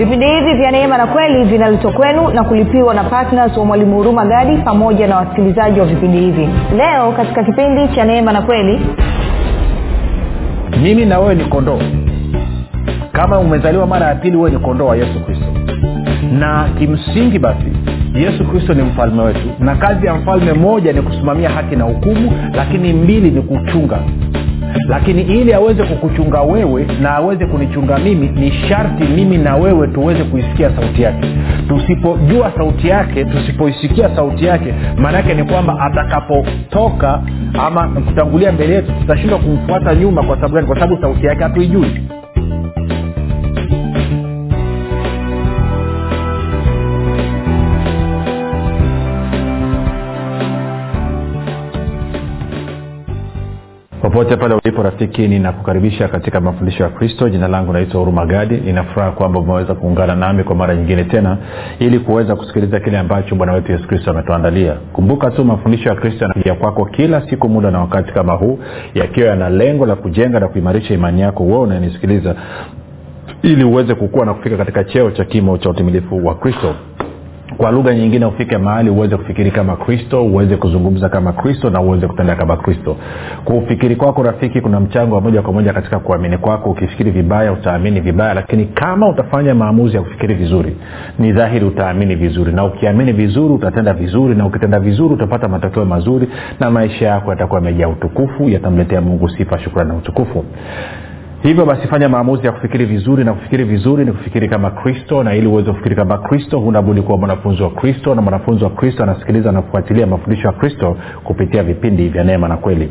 vipindi hivi vya neema na kweli vinaletwa kwenu na kulipiwa na ptns wa mwalimu huruma gadi pamoja na wasikilizaji wa vipindi hivi. Leo katika kipindi cha neema na kweli mimi na wewe ni kondoo. Kama umezaliwa mara ya pili wewe ni kondoo wa yesu kristo. Na kimsingi basi yesu kristo ni mfalme wetu. Na kazi ya mfalme moja ni kusimamia haki na hukumu lakini mbili ni kuchunga lakini ili aweze kukuchunga wewe na aweze kunichunga mimi ni sharti mimi na wewe tuweze kuisikia sauti yake. Tusipojua sauti yake tusipoisikia sauti yake maana yake ni kwamba atakapotoka ama kutangulia mbele yetu tutashindwa kumfuata nyuma kwa sababu gani? Kwa sababu sauti yake hatuijui popote pale ulipo rafiki ninakukaribisha katika mafundisho ya kristo. Jina langu naitwa huruma gadi. Ninafuraha kwamba umeweza kuungana nami kwa mara nyingine tena ili kuweza kusikiliza kile ambacho bwana wetu yesu kristo ametuandalia. Kumbuka tu mafundisho ya kristo yanakuja kwako kila siku muda na wakati kama huu yakiwa yana lengo la kujenga na kuimarisha imani yako. Wewe unanisikiliza ili uweze kukua na kufika katika cheo cha kimo cha utimilifu wa kristo kwa lugha nyingine ufike mahali uweze kufikiri kama kristo uweze kuzungumza kama kristo na uweze kutenda kama kristo. Kwa ufikiri kwako rafiki kuna mchango wa moja kwa moja katika kuamini kwako. Ukifikiri vibaya utaamini vibaya lakini kama utafanya maamuzi ya kufikiri vizuri ni dhahiri utaamini vizuri. Na ukiamini vizuri utatenda vizuri na ukitenda vizuri utapata matokeo mazuri na maisha yako yatakuwa yamejaa utukufu yatamletea mungu sifa shukrani na utukufu hivyo basi fanya maamuzi ya kufikiri vizuri na kufikiri vizuri ni kufikiri kama kristo na ili uweze kufikiri kama kristo hunabudi kuwa mwanafunzi wa kristo na mwanafunzi wa kristo anasikiliza na kufuatilia mafundisho ya kristo kupitia vipindi vya neema na kweli.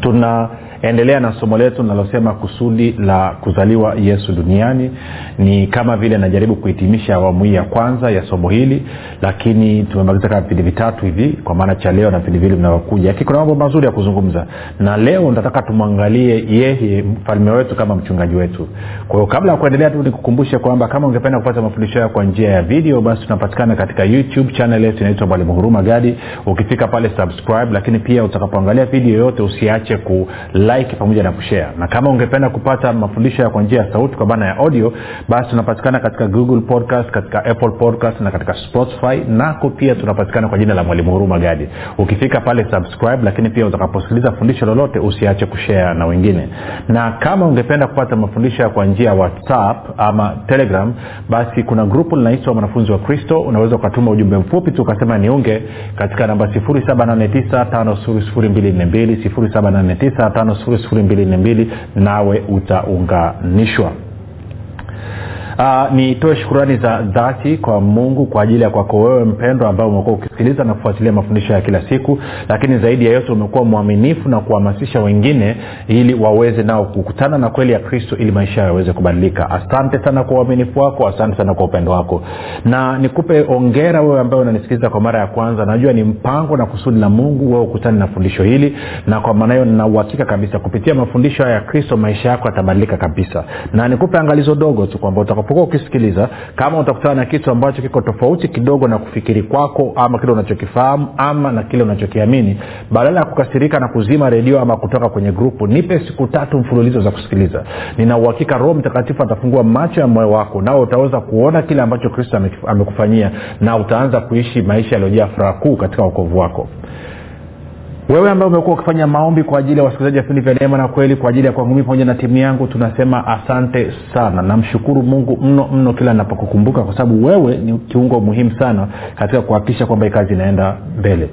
Tuna endelea na somo letu linalosema kusudi la kuzaliwa yesu duniani. Ni kama vile najaribu kuhitimisha awamu hii ya kwanza ya somo hili lakini tumemaliza kama vipindi vitatu hivi kwa maana cha leo na vipindi vili vinavyokuja. Lakini kuna mambo mazuri ya kuzungumza. Na leo nataka tumwangalie yeye mfalme wetu kama mchungaji wetu. Kwa hiyo kabla ya kuendelea tu nikukumbushe kwamba kama ungependa kupata mafundisho hayo kwa njia ya video basi tunapatikana katika youtube channel yetu inaitwa mwalimu huruma gadi. Ukifika pale subscribe lakini pia utakapoangalia video yoyote usiache ku like pamoja na kushare. Na kama ungependa kupata mafundisho ya kwa njia ya sauti kwa maana ya audio basi tunapatikana katika google podcast katika apple podcast na katika spotify. Nako pia tunapatikana kwa jina la mwalimu huruma gadi. Ukifika pale subscribe lakini pia utakaposikiliza fundisho lolote usiache kushare na wengine. Na kama ungependa kupata mafundisho ya kwa njia ya whatsapp ama telegram basi kuna grupu linaitwa mwanafunzi wa kristo. Unaweza ukatuma ujumbe mfupi tu ukasema niunge katika namba 789 5242 nawe utaunganishwa nitoe shukurani za dhati kwa mungu kwa ajili ya kwako wewe mpendwa ambao umekuwa ukisikiliza na kufuatilia mafundisho ya kila siku. Lakini zaidi ya yote umekuwa mwaminifu na kuhamasisha wengine ili waweze nao kukutana na kweli ya kristo ili maisha yao yaweze kubadilika. Asante sana kwa uaminifu wako asante sana kwa upendo wako. Na nikupe ongera wewe ambaye unanisikiliza kwa mara ya kwanza. Najua ni mpango na kusudi la mungu wewe ukutane na fundisho hili na kwa maana hiyo ninauhakika kabisa kupitia mafundisho haya ya kristo maisha yako yatabadilika kabisa. Na nikupe angalizo dogo tu kwamba utakapokuwa ukisikiliza kama utakutana na kitu ambacho kiko tofauti kidogo na kufikiri kwako ama kile unachokifahamu ama na kile unachokiamini. Badala ya kukasirika na kuzima redio ama kutoka kwenye grupu nipe siku tatu mfululizo za kusikiliza. Nina uhakika roho mtakatifu atafungua macho ya moyo wako nao utaweza kuona kile ambacho kristo amekufanyia na utaanza kuishi maisha yaliyojaa furaha kuu katika ukovu wako wewe ambaye umekuwa ukifanya maombi kwa ajili ya wasikilizaji wa vipindi vya neema na kweli kwa ajili ya kwangu mii pamoja na timu yangu tunasema asante sana. Namshukuru mungu mno mno kila napokukumbuka kwa sababu wewe ni kiungo muhimu sana katika kuhakikisha kwamba hii kazi inaenda mbele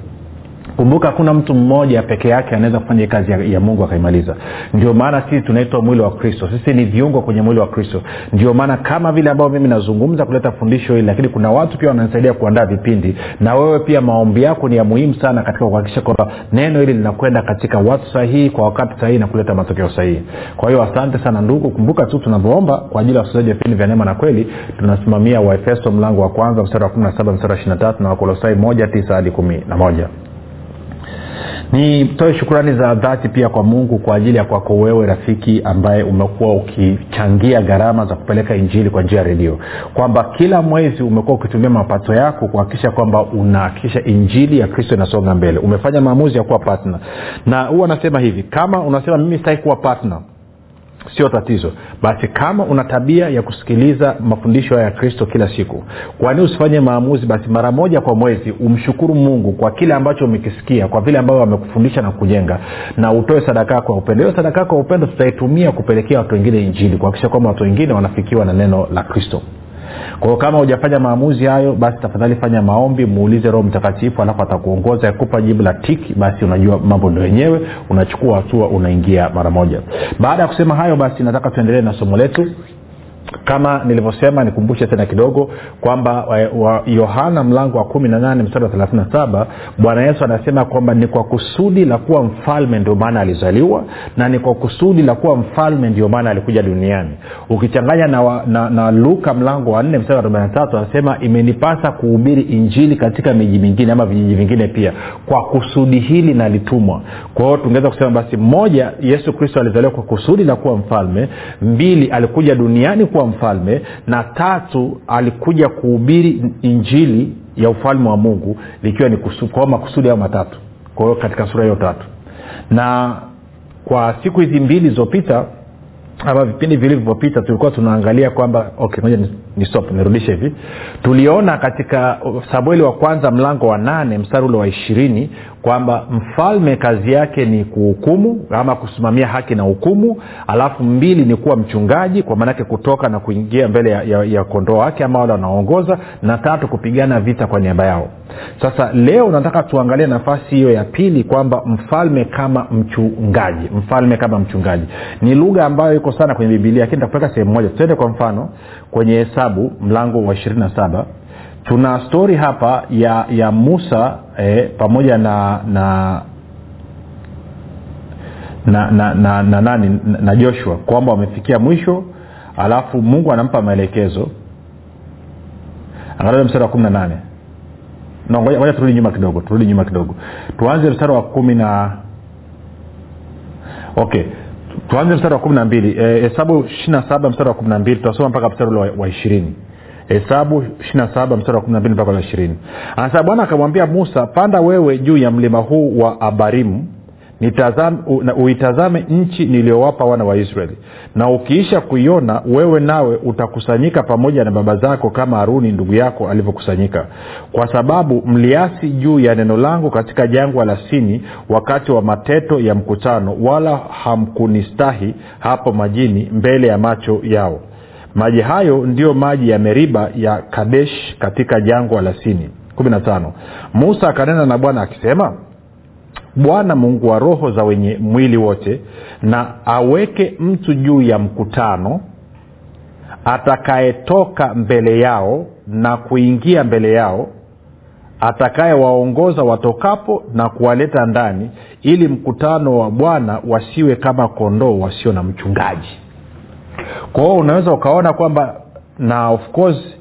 kumbuka hakuna mtu mmoja peke yake anaweza kufanya kazi ya, ya mungu akaimaliza. Ndio maana sisi tunaitwa mwili wa kristo. Sisi ni viungo kwenye mwili wa kristo. Ndio maana kama vile ambavyo mimi nazungumza kuleta fundisho hili lakini kuna watu pia wananisaidia kuandaa vipindi. Na wewe pia maombi yako ni ya muhimu sana katika kuhakikisha kwamba neno hili linakwenda katika watu sahihi kwa wakati sahihi na kuleta matokeo sahihi. Kwa hiyo asante sana ndugu. Kumbuka tu tunavyoomba kwa ajili ya wasikilizaji wa vipindi vya neema na kweli tunasimamia waefeso mlango wa kwanza mstari wa 17 mstari wa 23 na wakolosai 1 9 hadi 11 nitoe shukrani za dhati pia kwa mungu kwa ajili ya kwako wewe rafiki ambaye umekuwa ukichangia gharama za kupeleka injili kwa njia ya redio. Kwamba kila mwezi umekuwa ukitumia mapato yako kuhakikisha kwamba unahakikisha injili ya kristo inasonga mbele. Umefanya maamuzi ya kuwa patna na huwa anasema hivi kama unasema mimi sitaki kuwa patna sio tatizo. Basi kama una tabia ya kusikiliza mafundisho haya ya kristo kila siku kwani usifanye maamuzi basi mara moja kwa mwezi umshukuru mungu kwa kile ambacho umekisikia kwa vile ambavyo amekufundisha na kujenga na utoe sadaka ya upendo. Hiyo sadaka ya upendo tutaitumia kupelekea watu wengine injili kuhakikisha kwamba watu wengine wanafikiwa na neno la kristo kwa hiyo kama hujafanya maamuzi hayo basi tafadhali fanya maombi muulize roho mtakatifu alafu atakuongoza akupa jibu la tiki basi unajua mambo ndo wenyewe unachukua hatua unaingia mara moja. Baada ya kusema hayo basi nataka tuendelee na somo letu kama nilivyosema nikumbushe tena kidogo kwamba yohana mlango wa kumi na nane mstari wa thelathini na saba bwana yesu anasema kwamba ni kwa kusudi la kuwa mfalme ndio maana alizaliwa na ni kwa kusudi la kuwa mfalme ndio maana alikuja duniani. Ukichanganya na, na, na luka mlango wa 4 mstari wa arobaini na tatu anasema imenipasa kuhubiri injili katika miji mingine ama vijiji vingine pia. Kwa kusudi hili nalitumwa. Kwa hiyo tungeweza kusema basi moja yesu kristo alizaliwa kwa kusudi la kuwa mfalme mbili alikuja duniani kuwa mfalme na tatu alikuja kuhubiri injili ya ufalme wa mungu likiwa ni kwa makusudi hayo matatu. Kwa katika sura hiyo tatu. Na kwa siku hizi mbili zilizopita ama vipindi vilivyopita tulikuwa tunaangalia kwamba okay ni stop nirudishe hivi. Tuliona katika samueli wa kwanza mlango wa nane mstari ule wa ishirini kwamba mfalme kazi yake ni kuhukumu ama kusimamia haki na hukumu alafu mbili ni kuwa mchungaji kwa maanake kutoka na kuingia mbele ya, ya, ya kondoo wake ama wale wanaoongoza na tatu kupigana vita kwa niaba yao sasa leo nataka tuangalie nafasi hiyo ya pili kwamba mfalme kama mchungaji. Mfalme kama mchungaji. Ni lugha ambayo iko sana kwenye bibilia lakini takupeleka sehemu moja. Tuende kwa mfano kwenye hesabu mlango wa ishirini na saba. Tuna stori hapa ya ya musa eh, pamoja na na na na, na, na, nani, na, na joshua. Kwamba wamefikia mwisho alafu mungu anampa maelekezo. Angalia mstari wa kumi na nane ngoja turudi nyuma kidogo turudi nyuma kidogo. Tuanze mstari wa kumi na okay. Tuanze mstari wa kumi na mbili. Hesabu e, ishiri na saba mstari wa kumi na mbili. Tutasoma mpaka mstari ule wa ishirini. Hesabu ishirina saba mstari wa kumi na mbili mpaka ishirini. Anasema bwana akamwambia musa panda wewe juu ya mlima huu wa abarimu uitazame nchi niliyowapa wana wa israeli. Na ukiisha kuiona wewe nawe utakusanyika pamoja na baba zako kama haruni ndugu yako alivyokusanyika. Kwa sababu mliasi juu ya neno langu katika jangwa la sini wakati wa mateto ya mkutano wala hamkunistahi hapo majini mbele ya macho yao. Maji hayo ndiyo maji ya meriba ya kadesh katika jangwa la sini. 15 musa akanena na bwana akisema bwana mungu wa roho za wenye mwili wote na aweke mtu juu ya mkutano atakayetoka mbele yao na kuingia mbele yao atakayewaongoza watokapo na kuwaleta ndani ili mkutano wa bwana wasiwe kama kondoo wasio na mchungaji. Kwa hiyo unaweza ukaona kwamba na of course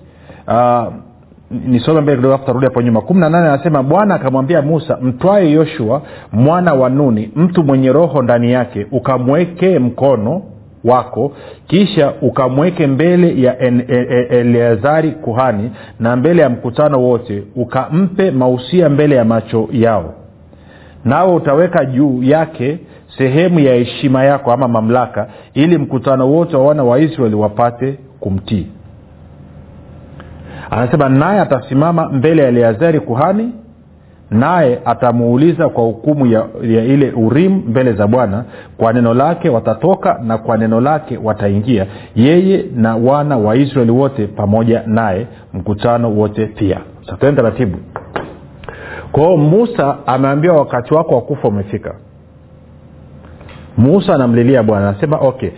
uh, nisome mbele kidogo tarudi hapo nyuma. Kumi na nane anasema bwana akamwambia musa mtwae yoshua mwana wa nuni mtu mwenye roho ndani yake ukamwekee mkono wako kisha ukamweke mbele ya eleazari kuhani na mbele ya mkutano wote ukampe mausia mbele ya macho yao. Nawe utaweka juu yake sehemu ya heshima yako ama mamlaka ili mkutano wote wa wana wa israeli wapate kumtii anasema naye atasimama mbele ya eleazari kuhani naye atamuuliza kwa hukumu ya, ya ile urimu mbele za bwana. Kwa neno lake watatoka na kwa neno lake wataingia yeye na wana wa israeli wote pamoja naye mkutano wote pia. Satene taratibu. Kwa musa ameambiwa wakati wako wa kufa umefika. Musa anamlilia bwana anasema okay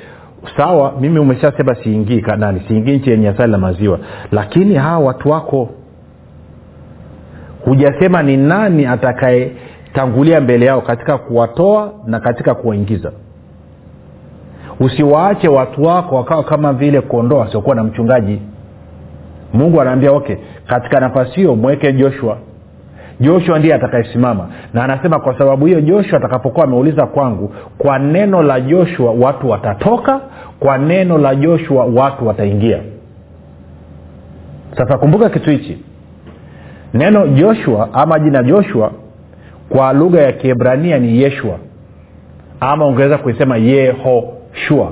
sawa mimi umeshasema siingii kanani siingii nchi yenye asali na maziwa. Lakini hawa watu wako. Hujasema ni nani atakayetangulia mbele yao katika kuwatoa na katika kuwaingiza. Usiwaache watu wako wakawa kama vile kondoo wasiokuwa na mchungaji. Mungu anaambia okay katika nafasi hiyo mweke joshua joshua ndiye atakayesimama. Na anasema kwa sababu hiyo joshua atakapokuwa ameuliza kwangu kwa neno la joshua watu watatoka kwa neno la joshua watu wataingia. Sasa kumbuka kitu hichi. Neno joshua ama jina joshua kwa lugha ya kiebrania ni yeshua ama ungeweza kuisema yehoshua.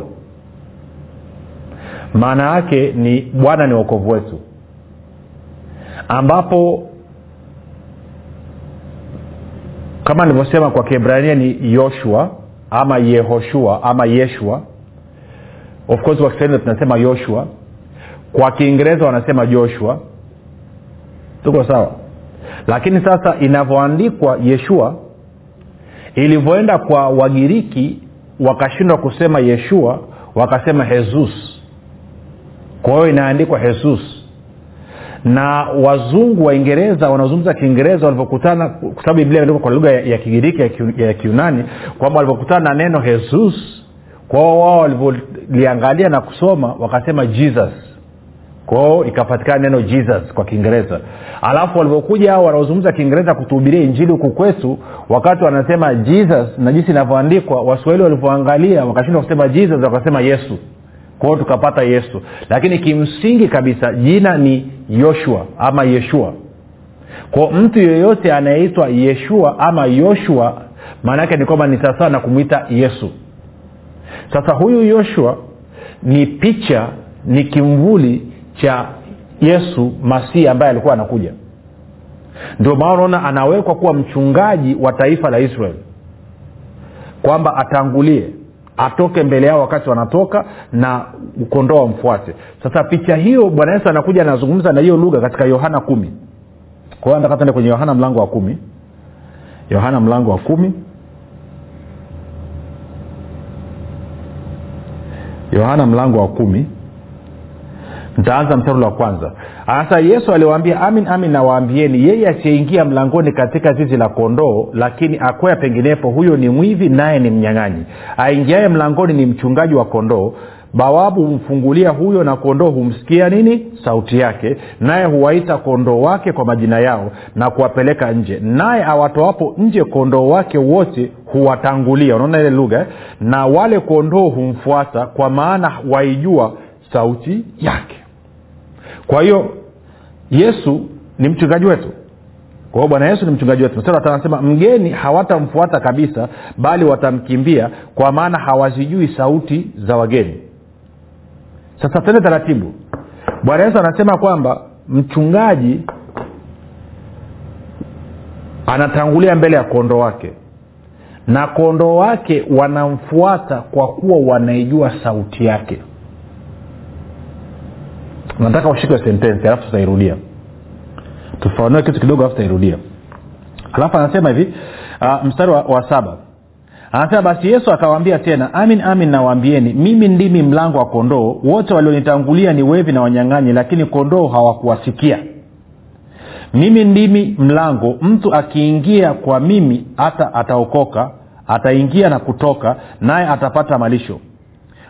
Maana yake ni bwana ni wokovu wetu. Ambapo kama nilivyosema kwa kiebrania ni yoshua ama yehoshua ama yeshua. Of course kwa kiswahili tunasema yoshua. Kwa kiingereza wanasema joshua. Tuko sawa? Lakini sasa inavyoandikwa yeshua ilivyoenda kwa wagiriki wakashindwa kusema yeshua wakasema hesus kwa hiyo inaandikwa jesus na wazungu waingereza wanaozungumza kiingereza walivyokutana kwa sababu biblia imeandikwa kwa lugha ya, kigiriki ya, ki, ya kiunani kwamba walivyokutana na neno jesus kwao wao walivyoliangalia na kusoma wakasema jesus. Kwao ikapatikana neno jesus kwa kiingereza. Alafu walivyokuja hao wanaozungumza kiingereza kutuhubiria injili huku kwetu wakati wanasema jesus na jinsi inavyoandikwa waswahili walivyoangalia wakashindwa kusema jesus wakasema yesu kwao tukapata yesu. Lakini kimsingi kabisa jina ni yoshua ama yeshua. Kwa mtu yeyote anayeitwa yeshua ama yoshua maana yake ni kwamba ni sawasawa na kumwita yesu. Sasa huyu yoshua ni picha ni kimvuli cha yesu masihi ambaye alikuwa anakuja. Ndio maana unaona anawekwa kuwa mchungaji wa taifa la israeli. Kwamba atangulie atoke mbele yao wakati wanatoka na kondoo wamfuate sasa picha hiyo bwana yesu anakuja anazungumza na hiyo lugha katika yohana kumi. Kwa hiyo kwenye yohana mlango wa kumi. Yohana mlango wa kumi. Yohana mlango wa kumi ntaanza mstari wa kwanza. Sasa yesu aliwaambia amin amin nawaambieni yeye asiyeingia mlangoni katika zizi la kondoo lakini akwea penginepo huyo ni mwivi naye ni mnyang'anyi. Aingiaye mlangoni ni mchungaji wa kondoo. Bawabu humfungulia huyo na kondoo humsikia nini? Sauti yake. Naye huwaita kondoo wake kwa majina yao na kuwapeleka nje. Naye awatoapo nje kondoo wake wote huwatangulia. Unaona ile lugha eh? na wale kondoo humfuata kwa maana waijua sauti yake kwa hiyo yesu ni mchungaji wetu. Kwa bwana yesu ni mchungaji wetu. Anasema mgeni hawatamfuata kabisa bali watamkimbia kwa maana hawazijui sauti za wageni. Sasa tende taratibu. Bwana yesu anasema kwamba mchungaji anatangulia mbele ya kondoo wake. Na kondoo wake wanamfuata kwa kuwa wanaijua sauti yake nataka ushike sentensi alafu tutairudia. Tufafanue kitu kidogo alafu tutairudia. Alafu anasema hivi uh, mstari wa, wa saba. Anasema basi yesu akawaambia tena amin amin nawaambieni mimi ndimi mlango wa kondoo. Wote walionitangulia ni wevi na wanyang'anyi lakini kondoo hawakuwasikia. Mimi ndimi mlango. Mtu akiingia kwa mimi hata ataokoka ataingia na kutoka naye atapata malisho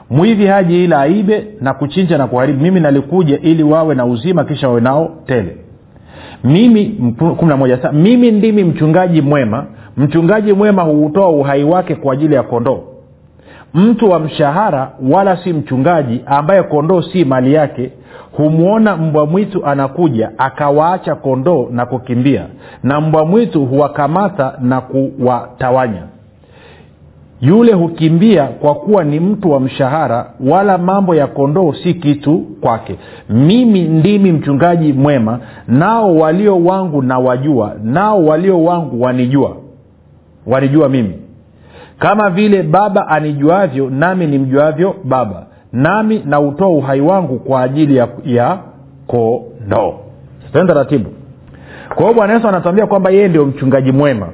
mwivi haji ila aibe na kuchinja na kuharibu. Mimi nalikuja ili wawe na uzima kisha wawe nao tele. Mimi moja mimi ndimi mchungaji mwema. Mchungaji mwema huutoa uhai wake kwa ajili ya kondoo. Mtu wa mshahara wala si mchungaji ambaye kondoo si mali yake humwona mbwa mwitu anakuja akawaacha kondoo na kukimbia na mbwa mwitu huwakamata na kuwatawanya yule hukimbia kwa kuwa ni mtu wa mshahara wala mambo ya kondoo si kitu kwake. Mimi ndimi mchungaji mwema nao walio wangu nawajua nao walio wangu wanijua. Wanijua mimi. Kama vile baba anijuavyo nami nimjuavyo baba. Nami nautoa uhai wangu kwa ajili ya, ya kondoo. Tenda taratibu kwa hiyo bwana yesu anatuambia kwamba yeye ndio mchungaji mwema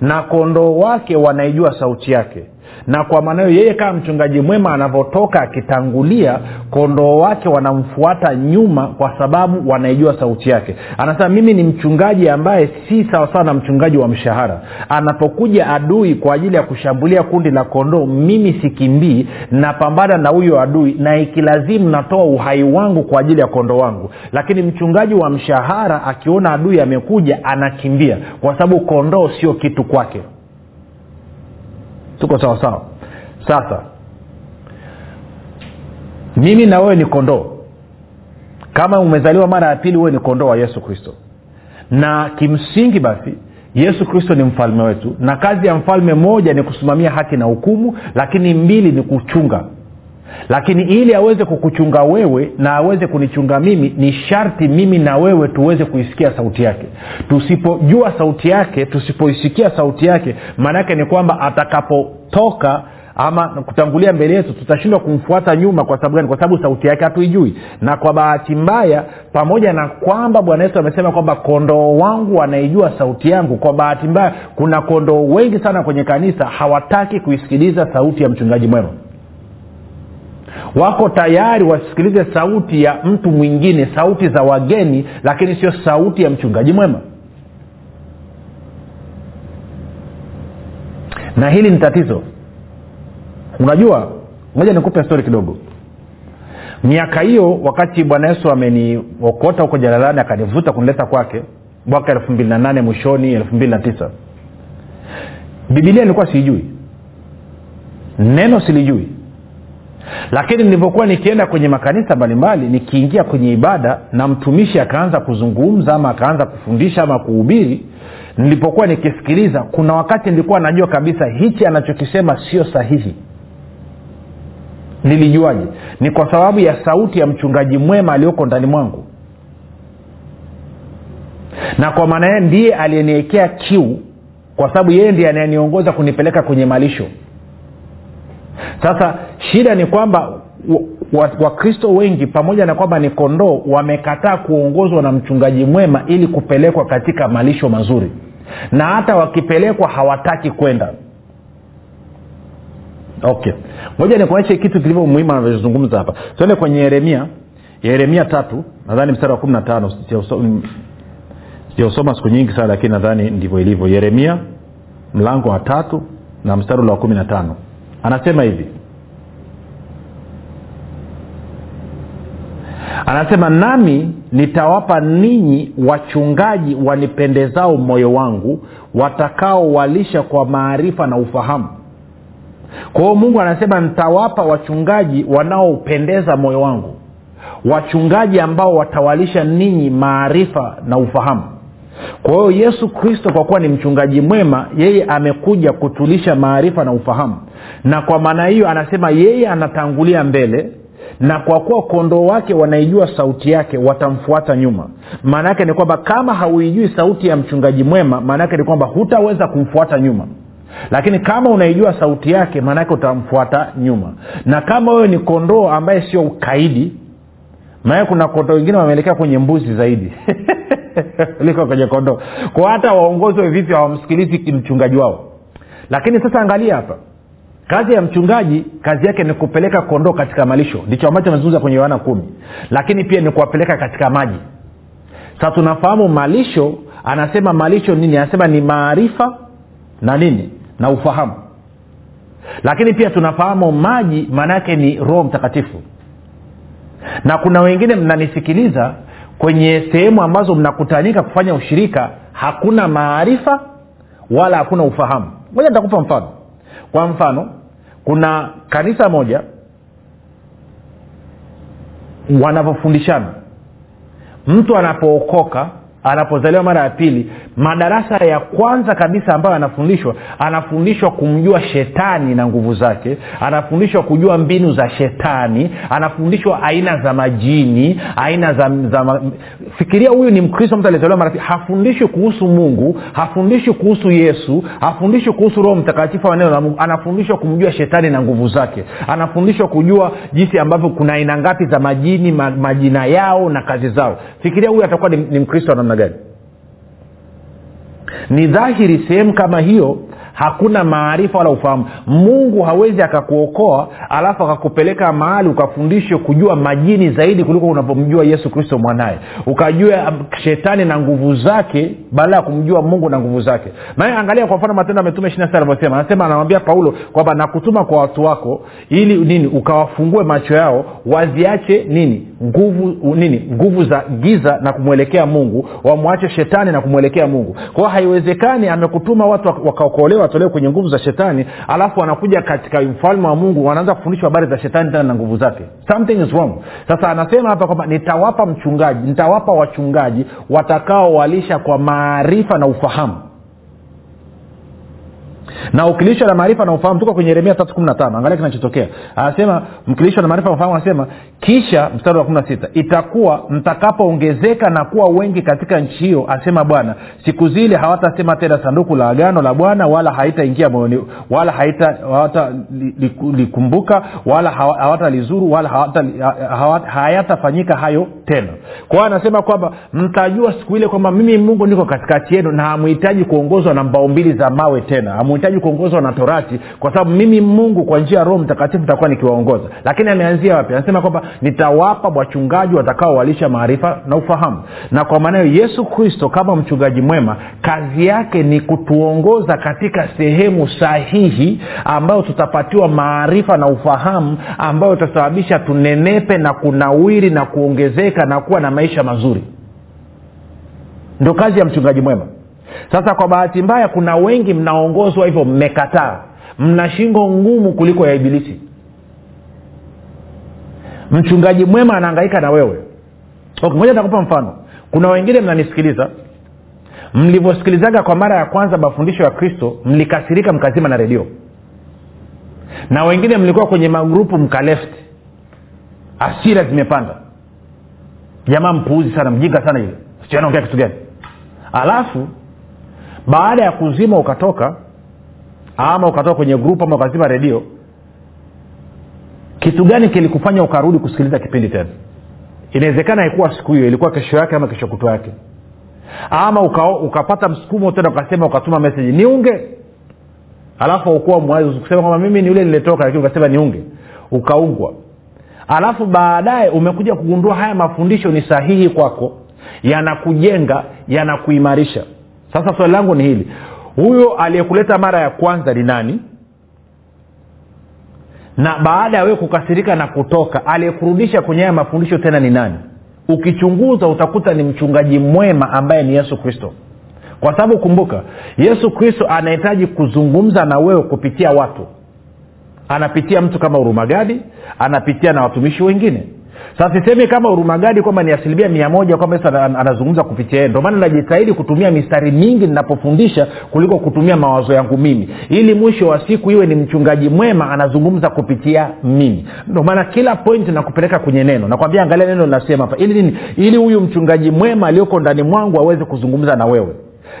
na kondoo wake wanaijua sauti yake na kwa maana hiyo yeye kama mchungaji mwema anavyotoka akitangulia kondoo wake wanamfuata nyuma kwa sababu wanaijua sauti yake. Anasema mimi ni mchungaji ambaye si sawasawa na mchungaji wa mshahara. Anapokuja adui kwa ajili ya kushambulia kundi la kondoo mimi sikimbii napambana na huyo adui na ikilazimu natoa uhai wangu kwa ajili ya kondoo wangu. Lakini mchungaji wa mshahara akiona adui amekuja anakimbia kwa sababu kondoo sio kitu kwake tuko sawa sawa. Sasa mimi na wewe ni kondoo. Kama umezaliwa mara ya pili wewe ni kondoo wa yesu kristo. Na kimsingi basi yesu kristo ni mfalme wetu. Na kazi ya mfalme moja ni kusimamia haki na hukumu lakini mbili ni kuchunga lakini ili aweze kukuchunga wewe na aweze kunichunga mimi ni sharti mimi na wewe tuweze kuisikia sauti yake. Tusipojua sauti yake tusipoisikia sauti yake maanaake ni kwamba atakapotoka ama kutangulia mbele yetu tutashindwa kumfuata nyuma. Kwa sababu gani? Kwa sababu sauti yake hatuijui. Na kwa bahati mbaya pamoja na kwamba bwana yesu amesema kwamba kondoo wangu wanaijua sauti yangu kwa bahati mbaya kuna kondoo wengi sana kwenye kanisa hawataki kuisikiliza sauti ya mchungaji mwema wako tayari wasikilize sauti ya mtu mwingine sauti za wageni lakini sio sauti ya mchungaji mwema. Na hili ni tatizo. Unajua moja nikupe stori kidogo. Miaka hiyo wakati bwana yesu ameniokota huko jalalani akanivuta kunileta kwake mwaka elfu mbili na nane mwishoni elfu mbili na tisa. Bibilia ilikuwa siijui neno silijui lakini nilivyokuwa nikienda kwenye makanisa mbalimbali nikiingia kwenye ibada na mtumishi akaanza kuzungumza ama akaanza kufundisha ama kuhubiri nilipokuwa nikisikiliza kuna wakati nilikuwa najua kabisa hichi anachokisema sio sahihi. Nilijuaje? Ni kwa sababu ya sauti ya mchungaji mwema aliyoko ndani mwangu. Na kwa maana yeye ndiye aliyeniwekea kiu kwa sababu yeye ndiye anayeniongoza kunipeleka kwenye malisho sasa shida ni kwamba wakristo wa, wa wengi pamoja na kwamba ni kondoo wamekataa kuongozwa na mchungaji mwema ili kupelekwa katika malisho mazuri. Na hata wakipelekwa hawataki kwenda. Okay. Moja nikuonyeshe kitu kilivyo muhimu anavyozungumza hapa. Tuende kwenye yeremia. Yeremia tatu nadhani mstari wa kumi na tano. Sijausoma siku nyingi sana lakini nadhani ndivyo ilivyo. Yeremia mlango wa tatu na mstari ule wa kumi na tano anasema hivi. Anasema nami nitawapa ninyi wachungaji wanipendezao moyo wangu watakaowalisha kwa maarifa na ufahamu. Kwa hiyo mungu anasema nitawapa wachungaji wanaopendeza moyo wangu wachungaji ambao watawalisha ninyi maarifa na ufahamu kwa hiyo yesu kristo kwa kuwa ni mchungaji mwema yeye amekuja kutulisha maarifa na ufahamu. Na kwa maana hiyo anasema yeye anatangulia mbele na kwa kuwa kondoo wake wanaijua sauti yake watamfuata nyuma. Maana yake ni kwamba kama hauijui sauti ya mchungaji mwema maana yake ni kwamba hutaweza kumfuata nyuma. Lakini kama unaijua sauti yake maanaake utamfuata nyuma. Na kama wewe ni kondoo ambaye sio ukaidi maana kuna kondoo wengine wameelekea kwenye mbuzi zaidi. Liko kwenye kondoo. Kwa hata waongozwe vipi hawamsikilizi mchungaji wao. Lakini sasa angalia hapa. Kazi ya mchungaji kazi yake ni kupeleka kondoo katika malisho. Ndicho ambacho amezungumza kwenye yohana kumi. Lakini pia ni kuwapeleka katika maji. Sasa tunafahamu malisho anasema malisho nini? Anasema ni maarifa na nini? Na ufahamu. Lakini pia tunafahamu maji maana yake ni roho mtakatifu na kuna wengine mnanisikiliza kwenye sehemu ambazo mnakutanika kufanya ushirika hakuna maarifa wala hakuna ufahamu. Moja nitakupa mfano. Kwa mfano kuna kanisa moja wanavyofundishana. Mtu anapookoka anapozaliwa mara ya pili madarasa ya kwanza kabisa ambayo anafundishwa anafundishwa kumjua shetani na nguvu zake anafundishwa kujua mbinu za shetani anafundishwa aina za majini aina za, za fikiria huyu ni mkristo mtu aliyezaliwa mara hafundishwi kuhusu mungu hafundishwi kuhusu yesu hafundishwi kuhusu roho mtakatifu wa neno la mungu anafundishwa kumjua shetani na nguvu zake anafundishwa kujua jinsi ambavyo kuna aina ngapi za majini ma, majina yao na kazi zao. Fikiria huyu atakuwa ni, ni mkristo wa namna gani? Ni dhahiri sehemu kama hiyo hakuna maarifa wala ufahamu. Mungu hawezi akakuokoa alafu akakupeleka mahali ukafundishwe kujua majini zaidi kuliko unavyomjua yesu kristo mwanaye. Ukajua shetani na nguvu zake baada ya kumjua mungu na nguvu zake. Maana angalia kwa mfano matendo ametume ishiri sita alivyosema. Anasema anamwambia paulo kwamba nakutuma kwa watu wako ili nini? Ukawafungue macho yao waziache nini nguvu nini nguvu za giza na kumwelekea mungu wamwache shetani na kumwelekea mungu. Kwao haiwezekani amekutuma watu wakaokolewa watolewe kwenye nguvu za shetani alafu wanakuja katika ufalme wa mungu wanaanza kufundishwa habari za shetani tena na nguvu zake. Something is wrong. Sasa anasema hapa kwamba nitawapa mchungaji nitawapa wachungaji watakaowalisha kwa maarifa na ufahamu na ukilishwa na maarifa na ufahamu tuko kwenye yeremia tatu kumi na tano. Angalia kinachotokea. Anasema mkilishwa na maarifa na ufahamu anasema kisha mstari wa kumi na sita itakuwa mtakapoongezeka na kuwa wengi katika nchi hiyo asema bwana. Siku zile hawatasema tena sanduku la agano la bwana wala haitaingia moyoni wala hawatalikumbuka li, li, wala hawatalizuru wala hayatafanyika hayo tena. Kwa anasema kwamba mtajua siku ile kwamba mimi mungu niko katikati yenu na hamhitaji kuongozwa na mbao mbili za mawe tena. Hamhitaji kuongozwa na torati kwa sababu mimi mungu kwa njia ya roho mtakatifu nitakuwa nikiwaongoza. Lakini ameanzia wapi? Anasema kwamba nitawapa wachungaji watakaowalisha maarifa na ufahamu. Na kwa maana hiyo yesu kristo kama mchungaji mwema kazi yake ni kutuongoza katika sehemu sahihi ambayo tutapatiwa maarifa na ufahamu ambayo utasababisha tunenepe na kunawiri na kuongezeka na kuwa na maisha mazuri. Ndo kazi ya mchungaji mwema. Sasa kwa bahati mbaya kuna wengi mnaongozwa hivyo mmekataa. Mna shingo ngumu kuliko ya ibilisi. Mchungaji mwema anaangaika na wewe. Okay, moja takupa mfano. Kuna wengine mnanisikiliza. Mlivyosikilizaga kwa mara ya kwanza mafundisho ya kristo mlikasirika mkazima na redio. Na wengine mlikuwa kwenye magrupu mkaleft asira zimepanda jamaa mpuuzi sana mjinga sana yule. Sianaongea kitu gani. Alafu baada ya kuzima ukatoka ama ukatoka kwenye grupu ama ukazima redio kitu gani kilikufanya ukarudi kusikiliza kipindi tena? Inawezekana haikuwa siku hiyo ilikuwa kesho yake ama kesho kutwa yake. Ama uka, ukapata msukumo tena ukasema ukatuma meseji niunge. Alafu aukuwa mwazi kusema kwamba mimi ni yule nilitoka lakini ukasema niunge. Ukaungwa alafu baadaye umekuja kugundua haya mafundisho ni sahihi kwako. Yanakujenga yanakuimarisha. Sasa swali langu ni hili. Huyo aliyekuleta mara ya kwanza ni nani? Na baada ya wewe kukasirika na kutoka aliyekurudisha kwenye haya mafundisho tena ni nani? Ukichunguza utakuta ni mchungaji mwema ambaye ni yesu kristo. Kwa sababu kumbuka yesu kristo anahitaji kuzungumza na wewe kupitia watu anapitia mtu kama urumagadi anapitia na watumishi wengine. Sasa sisemi kama urumagadi kwamba ni asilimia mia moja kwamba yesu anazungumza kupitia yeye. Ndomana najitahidi kutumia mistari mingi ninapofundisha kuliko kutumia mawazo yangu mimi. Ili mwisho wa siku iwe ni mchungaji mwema anazungumza kupitia mimi. Ndio maana kila point nakupeleka kwenye neno. Nakwambia angalia neno linasema hapa. Ili nini? Ili huyu mchungaji mwema aliyoko ndani mwangu aweze kuzungumza na wewe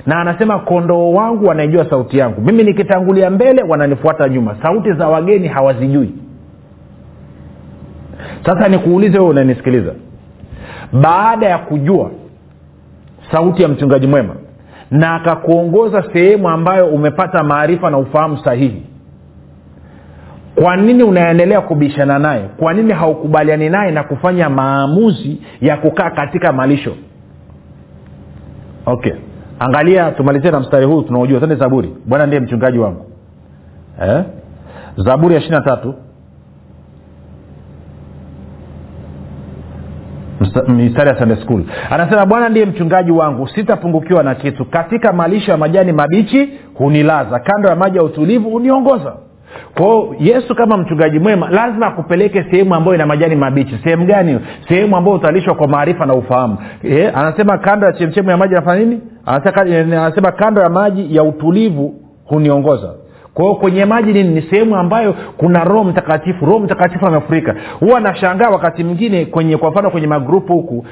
na anasema kondoo wangu wanaijua sauti yangu. Mimi nikitangulia mbele wananifuata nyuma. Sauti za wageni hawazijui. Sasa nikuulize wewe unanisikiliza. Baada ya kujua sauti ya mchungaji mwema na akakuongoza sehemu ambayo umepata maarifa na ufahamu sahihi kwa nini unaendelea kubishana naye? Kwa nini haukubaliani naye na kufanya maamuzi ya kukaa katika malisho? Okay angalia tumalizie na mstari huu tunaojua tende zaburi. Bwana ndiye mchungaji wangu. Eh? zaburi ya ishiri na tatu. Mistari ya sunday school. Anasema bwana ndiye mchungaji wangu sitapungukiwa na kitu. Katika malisho ya majani mabichi hunilaza. Kando ya maji ya utulivu huniongoza kwao yesu kama mchungaji mwema lazima akupeleke sehemu ambayo ina majani mabichi. Sehemu gani sehemu ambayo utalishwa kwa maarifa na ufahamu. E, anasema kando ya chemchemu ya maji anafanya nini? Anasema kando ya maji ya utulivu huniongoza kwa kwenye maji nini ni sehemu ambayo kuna roho mtakatifu. Roho mtakatifu amefurika huwa nashangaa wakati mwingine kwenye kwa mfano kwenye magrupu huku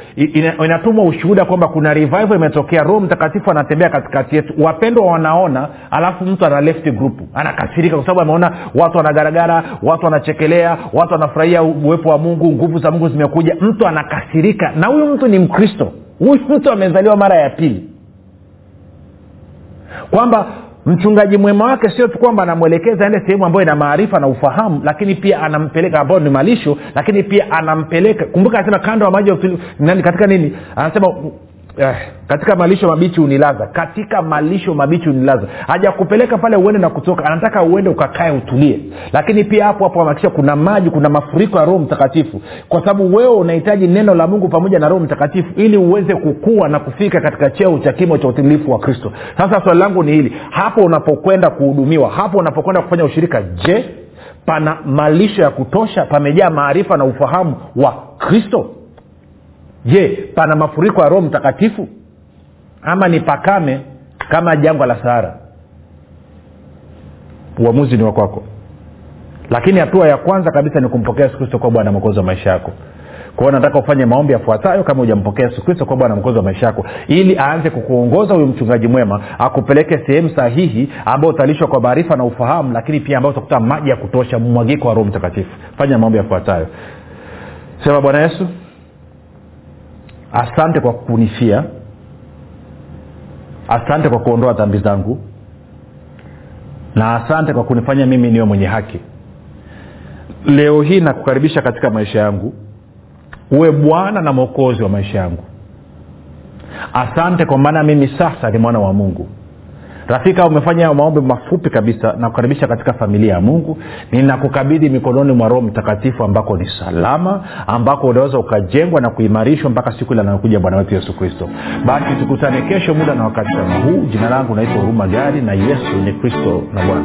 inatumwa ushuhuda kwamba kuna revival imetokea. Roho mtakatifu anatembea katikati yetu. Wapendwa wanaona alafu mtu ana left group. Anakasirika kwa sababu ameona watu wanagaragara watu wanachekelea watu wanafurahia uwepo wa mungu nguvu za mungu zimekuja. Mtu anakasirika. Na huyu mtu ni mkristo. Huyu mtu amezaliwa mara ya pili. Kwamba mchungaji mwema wake sio tu kwamba anamwelekeza ende sehemu ambayo ina maarifa na ufahamu lakini pia anampeleka ambayo ni malisho lakini pia anampeleka. Kumbuka anasema kando ya maji katika nini? Anasema eh, katika malisho mabichi unilaza. Katika malisho mabichi unilaza. Hajakupeleka pale uende na kutoka. Anataka uende ukakae utulie. Lakini pia hapo hapo amakisha kuna maji kuna mafuriko ya roho mtakatifu. Kwa sababu wewe unahitaji neno la mungu pamoja na roho mtakatifu ili uweze kukua na kufika katika cheo cha kimo cha utimilifu wa kristo. Sasa swali langu ni hili. Hapo unapokwenda kuhudumiwa hapo unapokwenda kufanya ushirika je pana malisho ya kutosha? Pamejaa maarifa na ufahamu wa kristo je pana mafuriko ya roho mtakatifu? Ama ni pakame kama jangwa la sahara? Uamuzi ni wakwako lakini hatua ya kwanza kabisa ni kumpokea yesu kristo kuwa bwana mwokozi wa maisha yako. Kwao nataka ufanye maombi yafuatayo kama hujampokea yesu kristo kuwa bwana mwokozi wa maisha yako ili aanze kukuongoza huyu mchungaji mwema akupeleke sehemu sahihi ambao utalishwa kwa maarifa na ufahamu lakini pia ambao utakuta maji ya kutosha mwagiko wa roho mtakatifu. Fanya maombi yafuatayo. Sema bwana yesu asante kwa kunifia asante kwa kuondoa dhambi zangu. Na asante kwa kunifanya mimi niwe mwenye haki. Leo hii nakukaribisha katika maisha yangu. Uwe bwana na mwokozi wa maisha yangu. Asante kwa maana mimi sasa ni mwana wa mungu rafika umefanya maombi mafupi kabisa na kukaribisha katika familia ya mungu. Ninakukabidhi mikononi mwa roho mtakatifu ambako ni salama ambako unaweza ukajengwa na kuimarishwa mpaka siku ile anayokuja bwana wetu yesu kristo. Basi tukutane kesho muda na wakati kama huu. Jina langu naitwa huruma gari na yesu ni kristo na bwana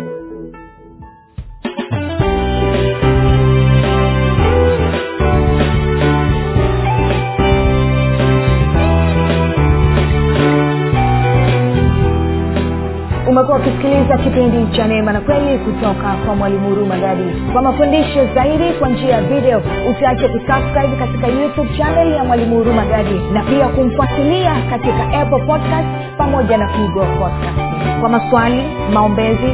ukisikiliza kipindi cha neema na kweli kutoka kwa mwalimu huruma gadi kwa mafundisho zaidi kwa njia ya video usiache kusubscribe katika youtube channel ya mwalimu huruma gadi na pia kumfuatilia katika apple podcast pamoja na google podcast kwa maswali maombezi